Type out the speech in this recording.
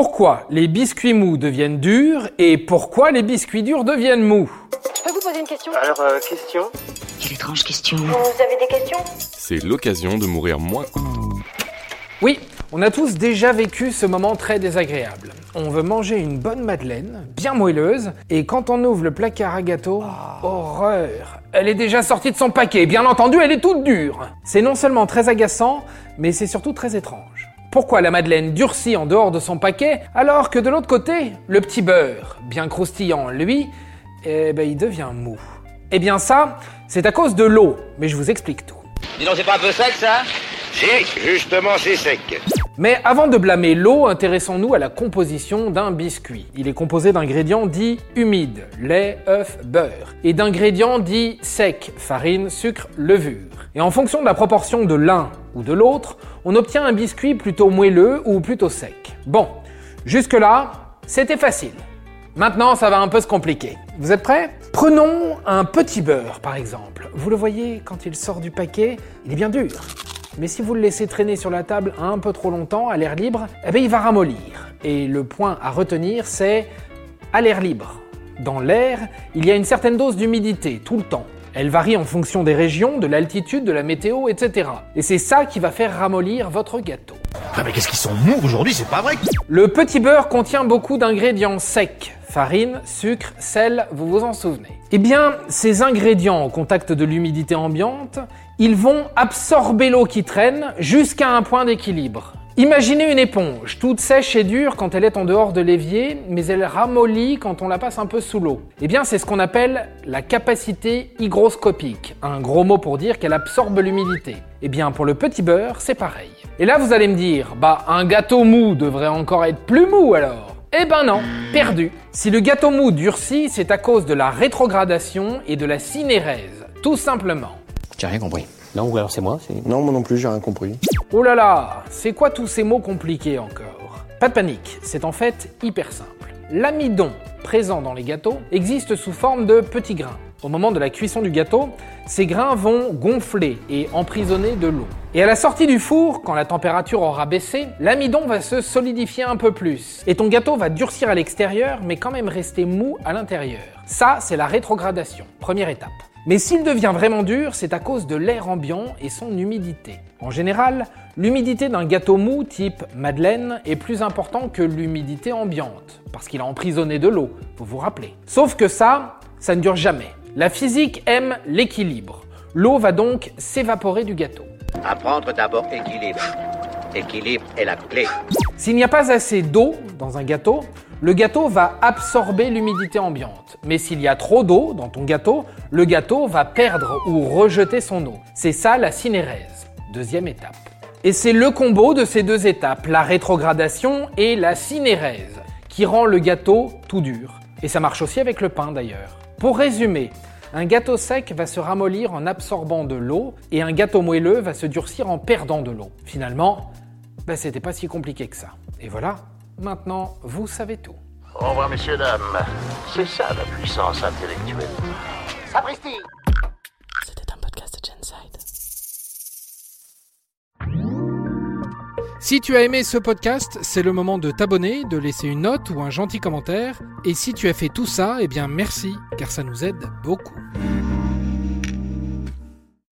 Pourquoi les biscuits mous deviennent durs et pourquoi les biscuits durs deviennent mous Je peux vous poser une question? Alors, euh, question? Quelle étrange question. Vous avez des questions? C'est l'occasion de mourir moins. Oui, on a tous déjà vécu ce moment très désagréable. On veut manger une bonne madeleine, bien moelleuse, et quand on ouvre le placard à gâteaux, horreur Elle est déjà sortie de son paquet, bien entendu, elle est toute dure C'est non seulement très agaçant, mais c'est surtout très étrange. Pourquoi la madeleine durcit en dehors de son paquet, alors que de l'autre côté, le petit beurre, bien croustillant, lui, eh ben il devient mou Eh bien ça, c'est à cause de l'eau, mais je vous explique tout. Dis donc, c'est pas un peu sec ça? Si, justement, c'est sec. Mais avant de blâmer l'eau, intéressons-nous à la composition d'un biscuit. Il est composé d'ingrédients dits humides, lait, œuf, beurre, et d'ingrédients dits secs, farine, sucre, levure. Et en fonction de la proportion de l'un ou de l'autre, on obtient un biscuit plutôt moelleux ou plutôt sec. Bon, jusque-là, c'était facile. Maintenant, ça va un peu se compliquer. Vous êtes prêts? Prenons un petit beurre, par exemple. Vous le voyez, quand il sort du paquet, il est bien dur. Mais si vous le laissez traîner sur la table un peu trop longtemps, à l'air libre, eh bien, il va ramollir. Et le point à retenir, c'est à l'air libre. Dans l'air, il y a une certaine dose d'humidité, tout le temps. Elle varie en fonction des régions, de l'altitude, de la météo, etc. Et c'est ça qui va faire ramollir votre gâteau. Ah, mais qu'est-ce qu'ils sont mous aujourd'hui, c'est pas vrai Le petit beurre contient beaucoup d'ingrédients secs. Farine, sucre, sel, vous vous en souvenez. Eh bien, ces ingrédients au contact de l'humidité ambiante, ils vont absorber l'eau qui traîne jusqu'à un point d'équilibre. Imaginez une éponge, toute sèche et dure quand elle est en dehors de l'évier, mais elle ramollit quand on la passe un peu sous l'eau. Eh bien, c'est ce qu'on appelle la capacité hygroscopique, un gros mot pour dire qu'elle absorbe l'humidité. Eh bien, pour le petit beurre, c'est pareil. Et là, vous allez me dire, bah, un gâteau mou devrait encore être plus mou alors eh ben non, perdu. Si le gâteau mou durcit, c'est à cause de la rétrogradation et de la cinérèse, tout simplement. J'ai rien compris. Non, ou alors c'est moi c'est- Non, moi non plus, j'ai rien compris. Oh là là, c'est quoi tous ces mots compliqués encore? Pas de panique, c'est en fait hyper simple. L'amidon présent dans les gâteaux existe sous forme de petits grains. Au moment de la cuisson du gâteau, ces grains vont gonfler et emprisonner de l'eau. Et à la sortie du four, quand la température aura baissé, l'amidon va se solidifier un peu plus. Et ton gâteau va durcir à l'extérieur, mais quand même rester mou à l'intérieur. Ça, c'est la rétrogradation, première étape. Mais s'il devient vraiment dur, c'est à cause de l'air ambiant et son humidité. En général, l'humidité d'un gâteau mou type madeleine est plus important que l'humidité ambiante, parce qu'il a emprisonné de l'eau, vous vous rappelez. Sauf que ça, ça ne dure jamais. La physique aime l'équilibre. L'eau va donc s'évaporer du gâteau. Apprendre d'abord équilibre. Équilibre est la clé. S'il n'y a pas assez d'eau dans un gâteau, le gâteau va absorber l'humidité ambiante. Mais s'il y a trop d'eau dans ton gâteau, le gâteau va perdre ou rejeter son eau. C'est ça la cinérèse, deuxième étape. Et c'est le combo de ces deux étapes, la rétrogradation et la cinérèse, qui rend le gâteau tout dur. Et ça marche aussi avec le pain d'ailleurs. Pour résumer, un gâteau sec va se ramollir en absorbant de l'eau et un gâteau moelleux va se durcir en perdant de l'eau. Finalement, bah, c'était pas si compliqué que ça. Et voilà, maintenant vous savez tout. Au revoir, messieurs, dames. C'est ça la puissance intellectuelle. Sapristi C'était un podcast de Genside. Si tu as aimé ce podcast, c'est le moment de t'abonner, de laisser une note ou un gentil commentaire. Et si tu as fait tout ça, eh bien merci, car ça nous aide beaucoup.